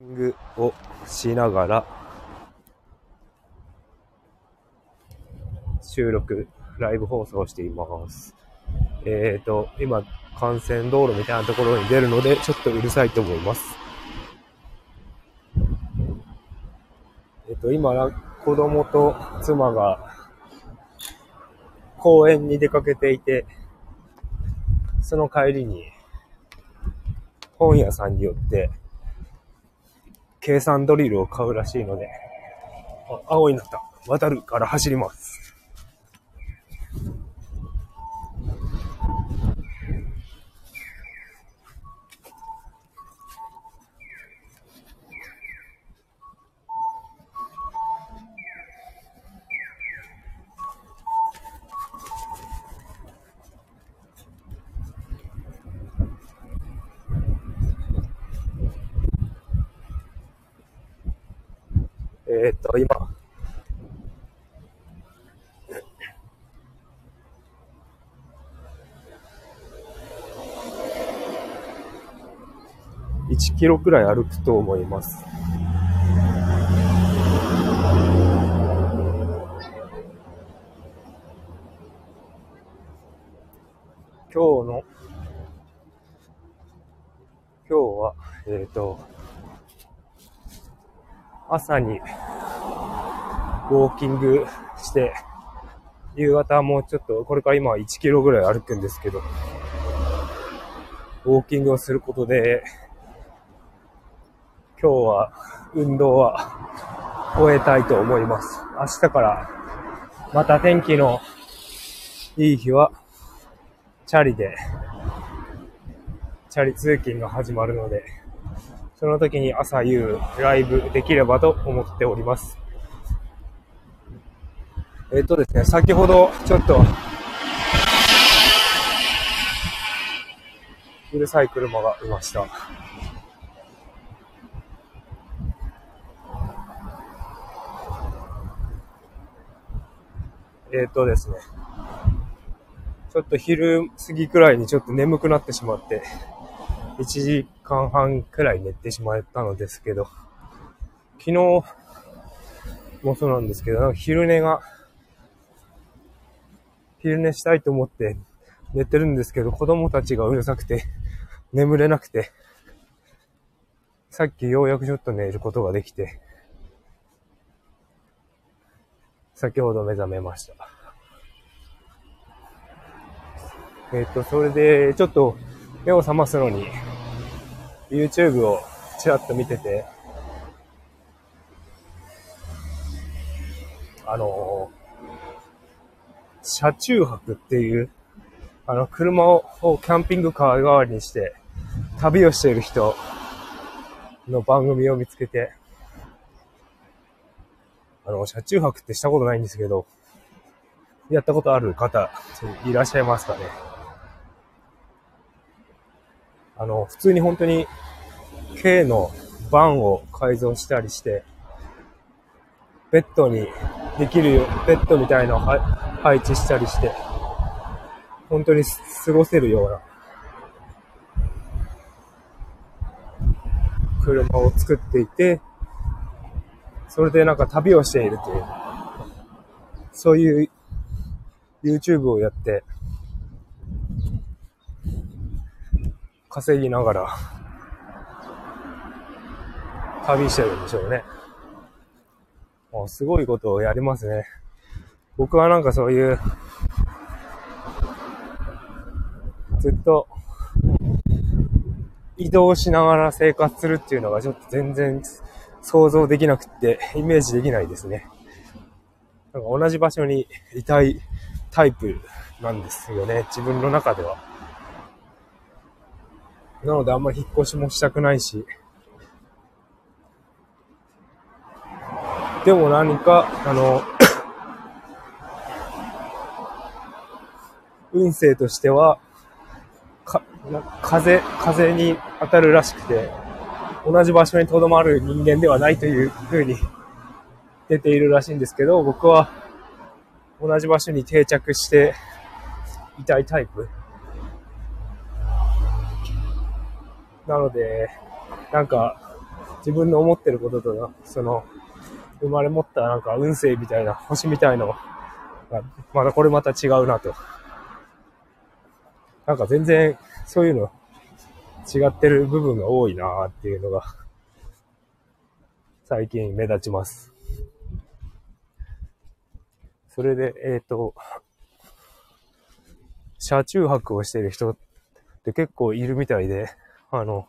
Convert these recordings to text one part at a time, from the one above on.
ングをしながら収録、ライブ放送しています。えーと、今、幹線道路みたいなところに出るので、ちょっとうるさいと思います。えっ、と、今、子供と妻が公園に出かけていて、その帰りに本屋さんによって計算ドリルを買うらしいので、あ青になった。渡るから走ります。えーっと、今、1キロくらい歩くと思います。今日の、今日は、えっ、と、朝にウォーキングして、夕方もうちょっと、これから今は1キロぐらい歩くんですけど、ウォーキングをすることで、今日は運動は終えたいと思います。明日からまた天気のいい日は、チャリで、チャリ通勤が始まるので、その時に朝夕ライブできればと思っております。えっ、とですね、先ほどちょっと、うるさい車がいました。えっ、とですね、ちょっと昼過ぎくらいにちょっと眠くなってしまって、1時間半くらい寝てしまったのですけど、昨日もそうなんですけど、なんか昼寝が、昼寝したいと思って寝てるんですけど、子供たちがうるさくて眠れなくて、さっきようやくちょっと寝ることができて、先ほど目覚めました。えっ、と、それで、ちょっと目を覚ますのに、YouTube をちらっと見てて、あの車中泊っていう、あの、車ををキャンピングカー代わりにして、旅をしている人の番組を見つけて、あの、車中泊ってしたことないんですけど、やったことある方、いらっしゃいますかね。あの、普通に本当に、軽のバンを改造したりして、ベッドにできるよ、ベッドみたいなのを配置したりして、本当に過ごせるような、車を作っていて、それでなんか旅をしているという、そういう YouTube をやって、稼ぎながら、旅してるんでしょうね。あすごいことをやりますね。僕はなんかそういう、ずっと移動しながら生活するっていうのがちょっと全然想像できなくって、イメージできないですね。なんか同じ場所にいたいタイプなんですよね、自分の中では。なのであんまり引っ越しもしたくないし、でも何か、あの、運勢としては、か、風、風に当たるらしくて、同じ場所に留まる人間ではないという風に 出ているらしいんですけど、僕は同じ場所に定着していたいタイプ。なので、なんか、自分の思ってることとな、その、生まれ持ったなんか運勢みたいな、星みたいのが、まだこれまた違うなと。なんか全然、そういうの、違ってる部分が多いなっていうのが、最近目立ちます。それで、えっ、ー、と、車中泊をしてる人って結構いるみたいで、あの、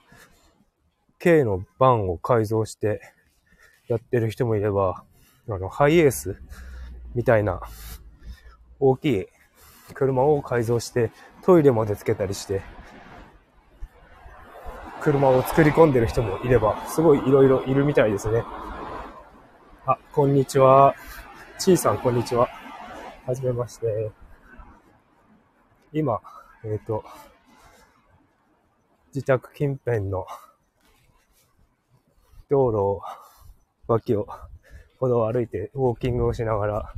K のバンを改造してやってる人もいれば、あの、ハイエースみたいな大きい車を改造してトイレまでつけたりして、車を作り込んでる人もいれば、すごい色々いるみたいですね。あ、こんにちは。ちいさん、こんにちは。はじめまして。今、えっ、ー、と、自宅近辺の道路を、脇を、歩道を歩いてウォーキングをしながら、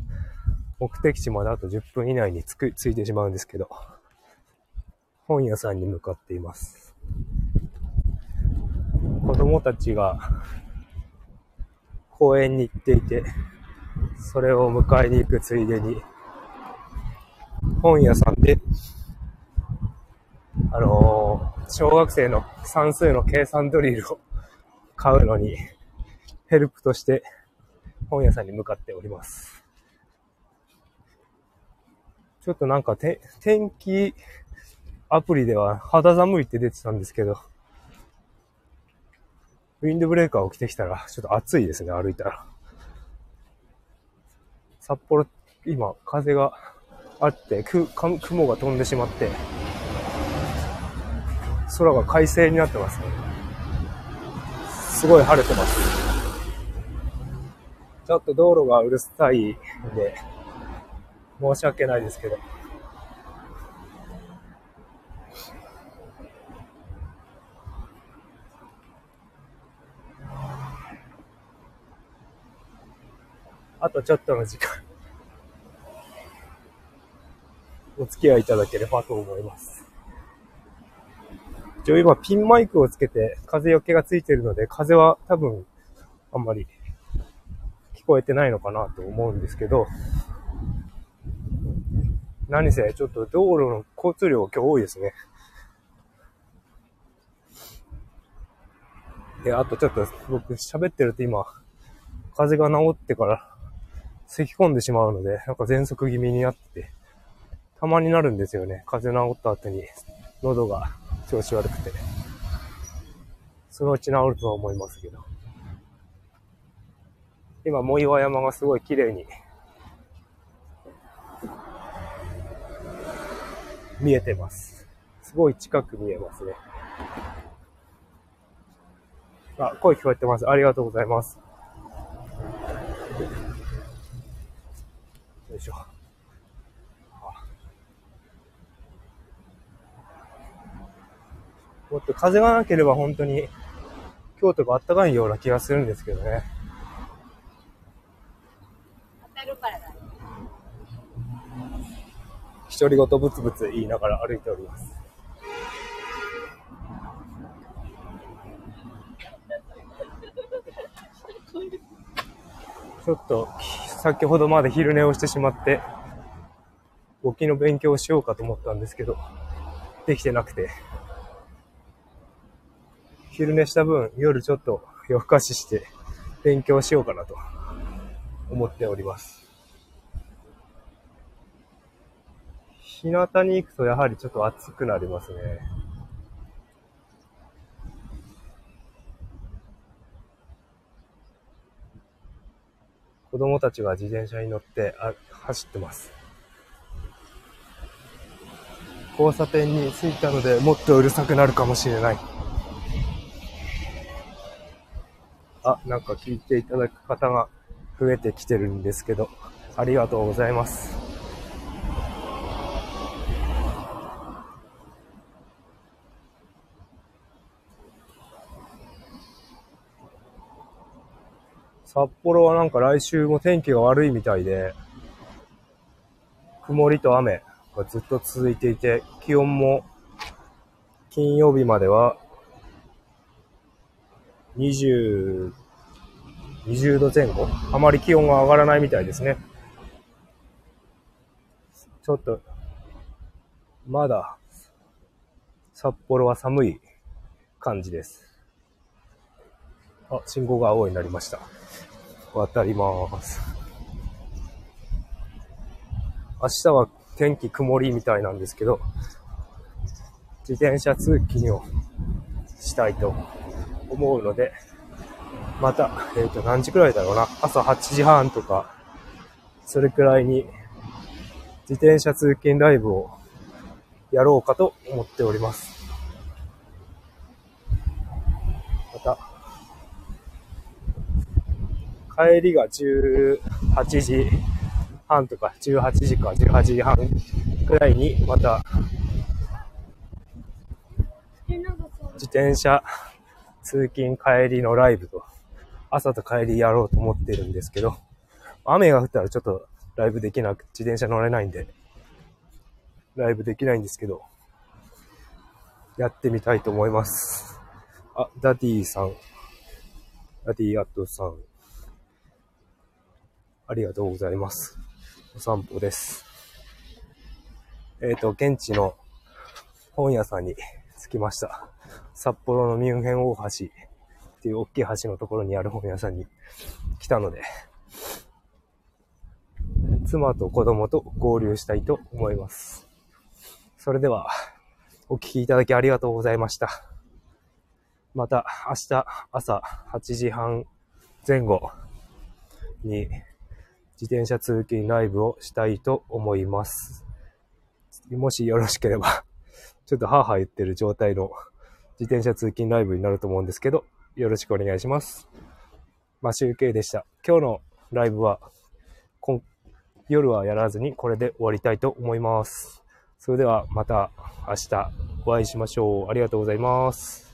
目的地まであと10分以内に着く、着いてしまうんですけど、本屋さんに向かっています。子供たちが公園に行っていて、それを迎えに行くついでに、本屋さんで、あのー、小学生の算数の計算ドリルを 買うのに、ヘルプとして本屋さんに向かっております。ちょっとなんかて天気アプリでは肌寒いって出てたんですけど、ウィンドブレーカーを着てきたらちょっと暑いですね、歩いたら。札幌、今風があって、く、雲が飛んでしまって、空が快晴になってますね。すごい晴れてます。ちょっと道路がうるさいんで、申し訳ないですけど。あとちょっとの時間お付き合いいただければと思います。一応今ピンマイクをつけて風よけがついてるので、風は多分あんまり聞こえてないのかなと思うんですけど、何せちょっと道路の交通量今日多いですね。で、あとちょっと僕喋ってると今、風が治ってから咳込んでしまうので、なんか喘息気味になって、たまになるんですよね。風邪治った後に喉が調子悪くて。そのうち治るとは思いますけど。今、藻岩山がすごい綺麗に見えてます。すごい近く見えますね。あ、声聞こえてます。ありがとうございます。よいしょ。もっと風がなければ本当に京都が暖かいような気がするんですけどね。ブツブツ言いながら歩いております。ちょっと、先ほどまで昼寝をしてしまって、簿記の勉強をしようかと思ったんですけど、できてなくて。昼寝した分、夜ちょっと夜更かしして勉強しようかなと思っております。日向に行くとやはりちょっと暑くなりますね。子供たちが自転車に乗ってあ走ってます。交差点に着いたのでもっとうるさくなるかもしれない。あ、なんか聞いていただく方が増えてきてるんですけど、ありがとうございます。札幌はなんか来週も天気が悪いみたいで、曇りと雨がずっと続いていて、気温も金曜日までは20、20度前後？あまり気温が上がらないみたいですね。ちょっと、まだ、札幌は寒い感じです。あ、信号が青になりました。渡ります。明日は天気曇りみたいなんですけど、自転車通勤をしたいと思うので、また、えっ、ー、と、何時くらいだろうな？朝8時半とか、それくらいに、自転車通勤ライブをやろうかと思っております。また、帰りが18時半とか、18時か18時半くらいに、また、自転車通勤帰りのライブと、朝と帰りやろうと思ってるんですけど、雨が降ったらちょっとライブできなく、自転車乗れないんで、ライブできないんですけど、やってみたいと思います。あ、ダディさん。ダディアットさん。ありがとうございます。お散歩です。えっ、ー、と、現地の本屋さんに着きました。札幌のミュンヘン大橋っていう大きい橋のところにある本屋さんに来たので、妻と子供と合流したいと思います。それでは、お聞きいただきありがとうございました。また明日朝8時半前後に自転車通勤ライブをしたいと思います。もしよろしければ、ちょっとハーハー言ってる状態の自転車通勤ライブになると思うんですけど、よろしくお願いします。マシューケイでした。今日のライブは、夜はやらずにこれで終わりたいと思います。それではまた明日お会いしましょう。ありがとうございます。